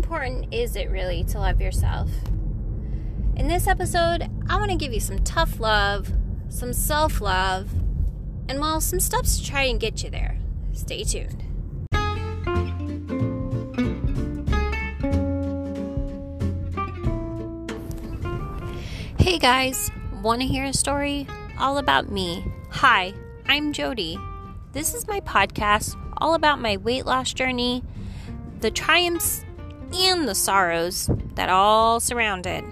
important is it really to love yourself? In this episode, I want to give you some tough love, some self love, and well, some steps to try and get you there. Stay tuned. Hey guys, want to hear a story all about me? Hi, I'm Jody. This is my podcast all about my weight loss journey, the triumphs and the sorrows that all surround it.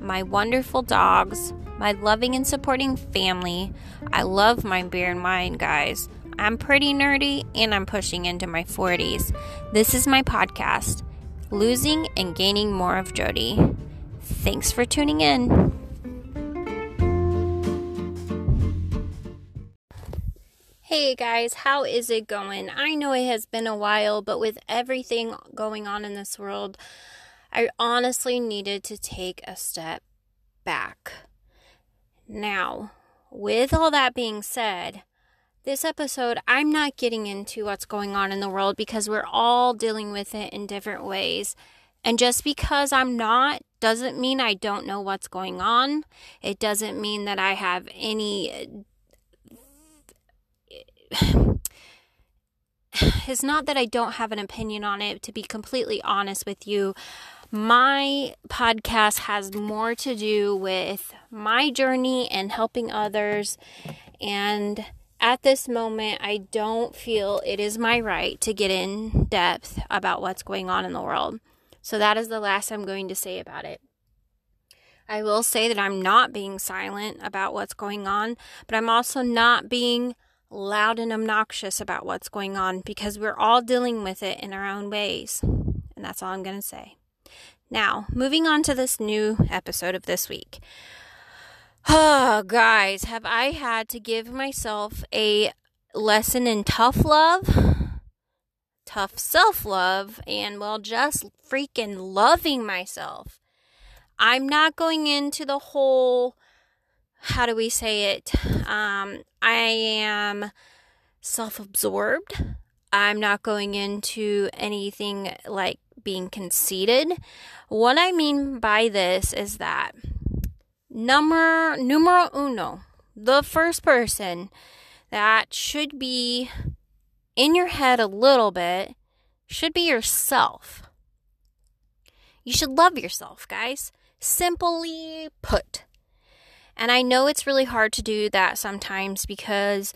My wonderful dogs, my loving and supporting family. I love my beer and wine, guys. I'm pretty nerdy and I'm pushing into my 40s. This is my podcast, Losing and Gaining More of Jody. Thanks for tuning in. Hey guys, how is it going? I know it has been a while, but with everything going on in this world, I honestly needed to take a step back. Now, with all that being said, this episode, I'm not getting into what's going on in the world because we're all dealing with it in different ways. And just because I'm not doesn't mean I don't know what's going on. It doesn't mean that I have any it's not that I don't have an opinion on it, to be completely honest with you. My podcast has more to do with my journey and helping others. And at this moment, I don't feel it is my right to get in depth about what's going on in the world. So that is the last I'm going to say about it. I will say that I'm not being silent about what's going on, but I'm also not being loud and obnoxious about what's going on because we're all dealing with it in our own ways. And that's all I'm going to say. Now, moving on to this new episode of this week. Oh, guys, have I had to give myself a lesson in tough love, tough self love, and well, just freaking loving myself. I'm not going into the whole how do we say it? Um, I am self absorbed. I'm not going into anything like being conceited. What I mean by this is that number numero uno, the first person that should be in your head a little bit should be yourself. You should love yourself, guys. Simply put. And I know it's really hard to do that sometimes because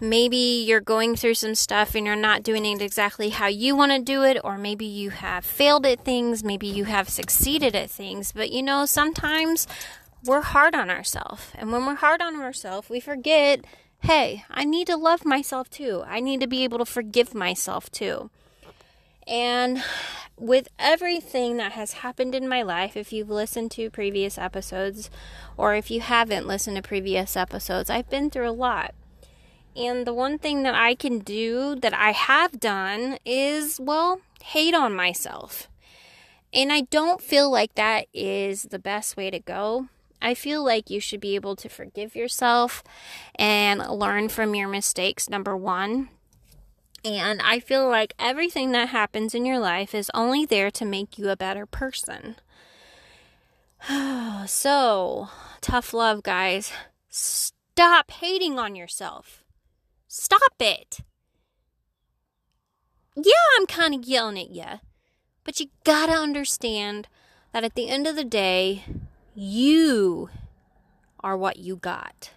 maybe you're going through some stuff and you're not doing it exactly how you want to do it, or maybe you have failed at things, maybe you have succeeded at things. But you know, sometimes we're hard on ourselves. And when we're hard on ourselves, we forget hey, I need to love myself too. I need to be able to forgive myself too. And with everything that has happened in my life, if you've listened to previous episodes or if you haven't listened to previous episodes, I've been through a lot. And the one thing that I can do that I have done is, well, hate on myself. And I don't feel like that is the best way to go. I feel like you should be able to forgive yourself and learn from your mistakes, number one. And I feel like everything that happens in your life is only there to make you a better person. so, tough love, guys. Stop hating on yourself. Stop it. Yeah, I'm kind of yelling at you, but you gotta understand that at the end of the day, you are what you got.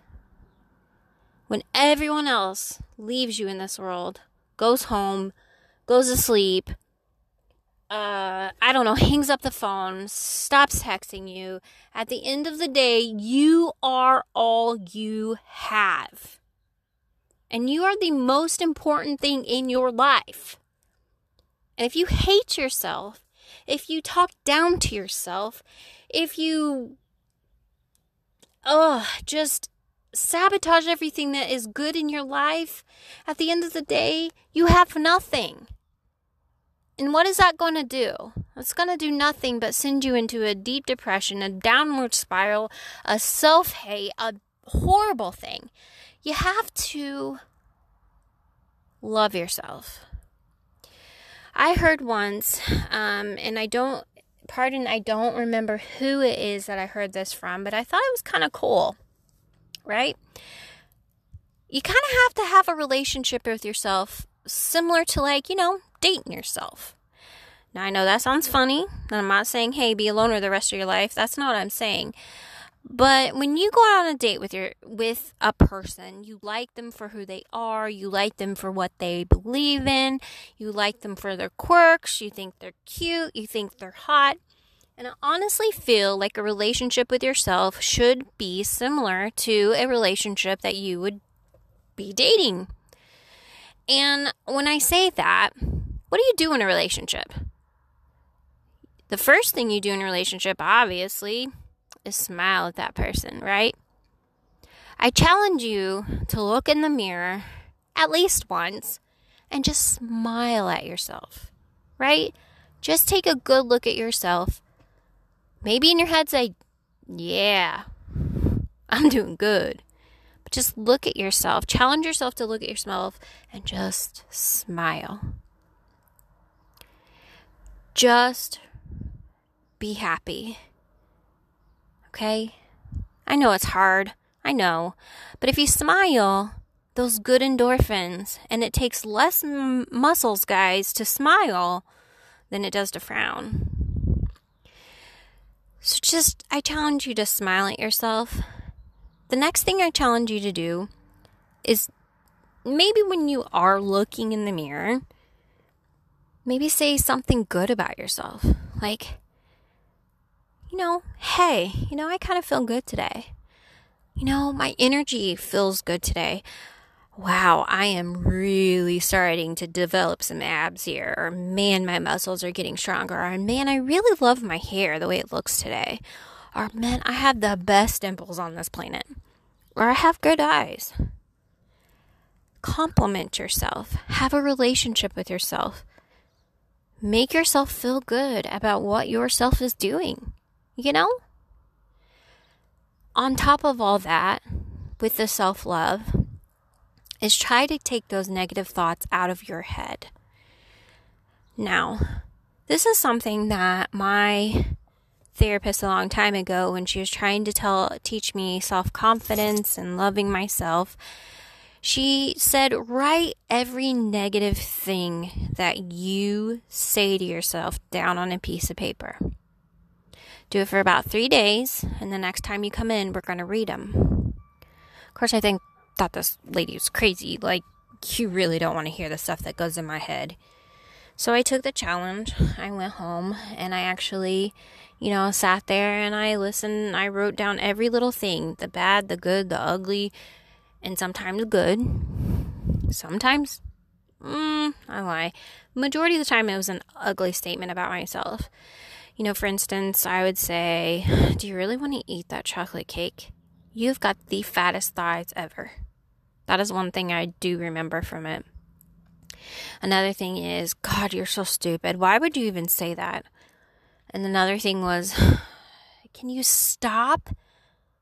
When everyone else leaves you in this world, goes home, goes to sleep, uh, I don't know, hangs up the phone, stops texting you. At the end of the day, you are all you have. And you are the most important thing in your life. And if you hate yourself, if you talk down to yourself, if you, oh, just sabotage everything that is good in your life, at the end of the day, you have nothing. And what is that going to do? It's going to do nothing but send you into a deep depression, a downward spiral, a self hate, a horrible thing. You have to love yourself. I heard once, um, and I don't, pardon, I don't remember who it is that I heard this from, but I thought it was kind of cool, right? You kind of have to have a relationship with yourself similar to, like, you know, dating yourself. Now, I know that sounds funny, and I'm not saying, hey, be a loner the rest of your life. That's not what I'm saying. But when you go out on a date with your with a person, you like them for who they are, you like them for what they believe in, you like them for their quirks, you think they're cute, you think they're hot. And I honestly feel like a relationship with yourself should be similar to a relationship that you would be dating. And when I say that, what do you do in a relationship? The first thing you do in a relationship, obviously, is smile at that person, right? I challenge you to look in the mirror at least once and just smile at yourself, right? Just take a good look at yourself. Maybe in your head say, Yeah, I'm doing good. But just look at yourself. Challenge yourself to look at yourself and just smile. Just be happy. Okay? I know it's hard. I know. But if you smile, those good endorphins, and it takes less m- muscles, guys, to smile than it does to frown. So just, I challenge you to smile at yourself. The next thing I challenge you to do is maybe when you are looking in the mirror, maybe say something good about yourself. Like, you know, hey, you know, I kind of feel good today. You know, my energy feels good today. Wow, I am really starting to develop some abs here. Or man, my muscles are getting stronger. Or man, I really love my hair the way it looks today. Or man, I have the best dimples on this planet. Or I have good eyes. Compliment yourself. Have a relationship with yourself. Make yourself feel good about what yourself is doing. You know? On top of all that, with the self love, is try to take those negative thoughts out of your head. Now, this is something that my therapist a long time ago when she was trying to tell teach me self-confidence and loving myself she said write every negative thing that you say to yourself down on a piece of paper do it for about three days, and the next time you come in, we're going to read them. Of course, I think thought this lady was crazy. Like, you really don't want to hear the stuff that goes in my head. So I took the challenge. I went home and I actually, you know, sat there and I listened. I wrote down every little thing the bad, the good, the ugly, and sometimes good. Sometimes, mm, I lie. Majority of the time, it was an ugly statement about myself. You know, for instance, I would say, Do you really want to eat that chocolate cake? You've got the fattest thighs ever. That is one thing I do remember from it. Another thing is, God, you're so stupid. Why would you even say that? And another thing was, can you stop?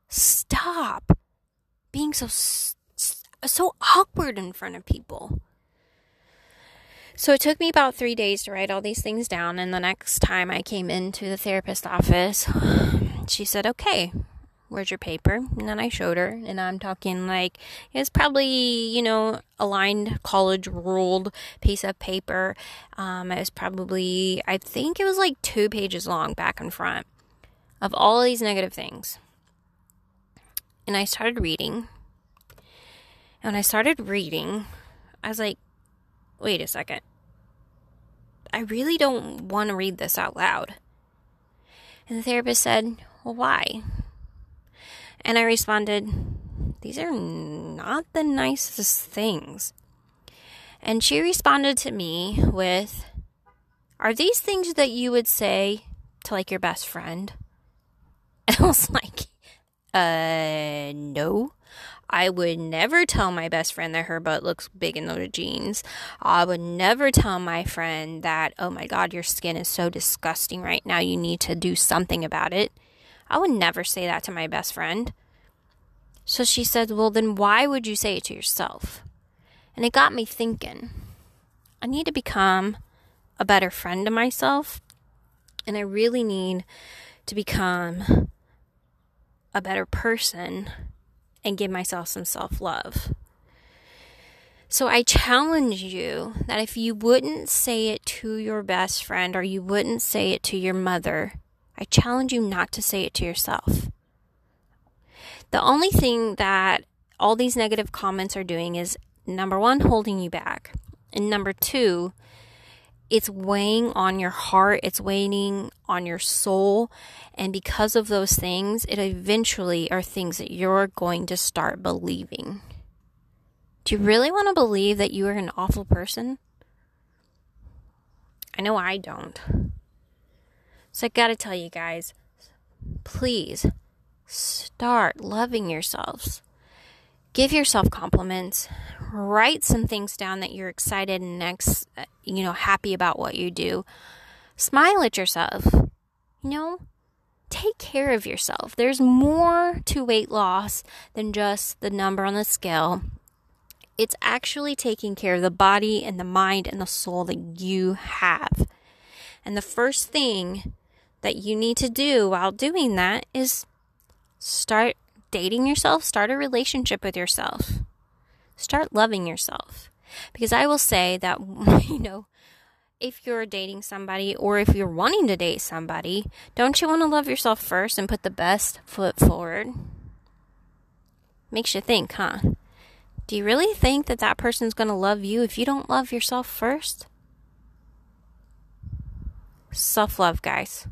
Stop being so so awkward in front of people. So it took me about three days to write all these things down. And the next time I came into the therapist office, she said, Okay, where's your paper? And then I showed her, and I'm talking like it's probably, you know, a lined college ruled piece of paper. Um, it was probably, I think it was like two pages long back and front of all these negative things. And I started reading. And when I started reading, I was like, wait a second. I really don't want to read this out loud. And the therapist said, Well, why? And I responded, These are not the nicest things. And she responded to me with, Are these things that you would say to like your best friend? And I was like, Uh, no. I would never tell my best friend that her butt looks big in those jeans. I would never tell my friend that, oh my God, your skin is so disgusting right now. You need to do something about it. I would never say that to my best friend. So she said, well, then why would you say it to yourself? And it got me thinking. I need to become a better friend to myself. And I really need to become a better person and give myself some self love. So I challenge you that if you wouldn't say it to your best friend or you wouldn't say it to your mother, I challenge you not to say it to yourself. The only thing that all these negative comments are doing is number one, holding you back. And number two, it's weighing on your heart, it's weighing on your soul. And because of those things, it eventually are things that you're going to start believing. Do you really want to believe that you are an awful person? I know I don't. So I gotta tell you guys, please start loving yourselves. Give yourself compliments. Write some things down that you're excited and next, you know, happy about what you do. Smile at yourself. You know, take care of yourself. There's more to weight loss than just the number on the scale. It's actually taking care of the body and the mind and the soul that you have. And the first thing that you need to do while doing that is start dating yourself, start a relationship with yourself. Start loving yourself. Because I will say that, you know, if you're dating somebody or if you're wanting to date somebody, don't you want to love yourself first and put the best foot forward? Makes you think, huh? Do you really think that that person's going to love you if you don't love yourself first? Self love, guys.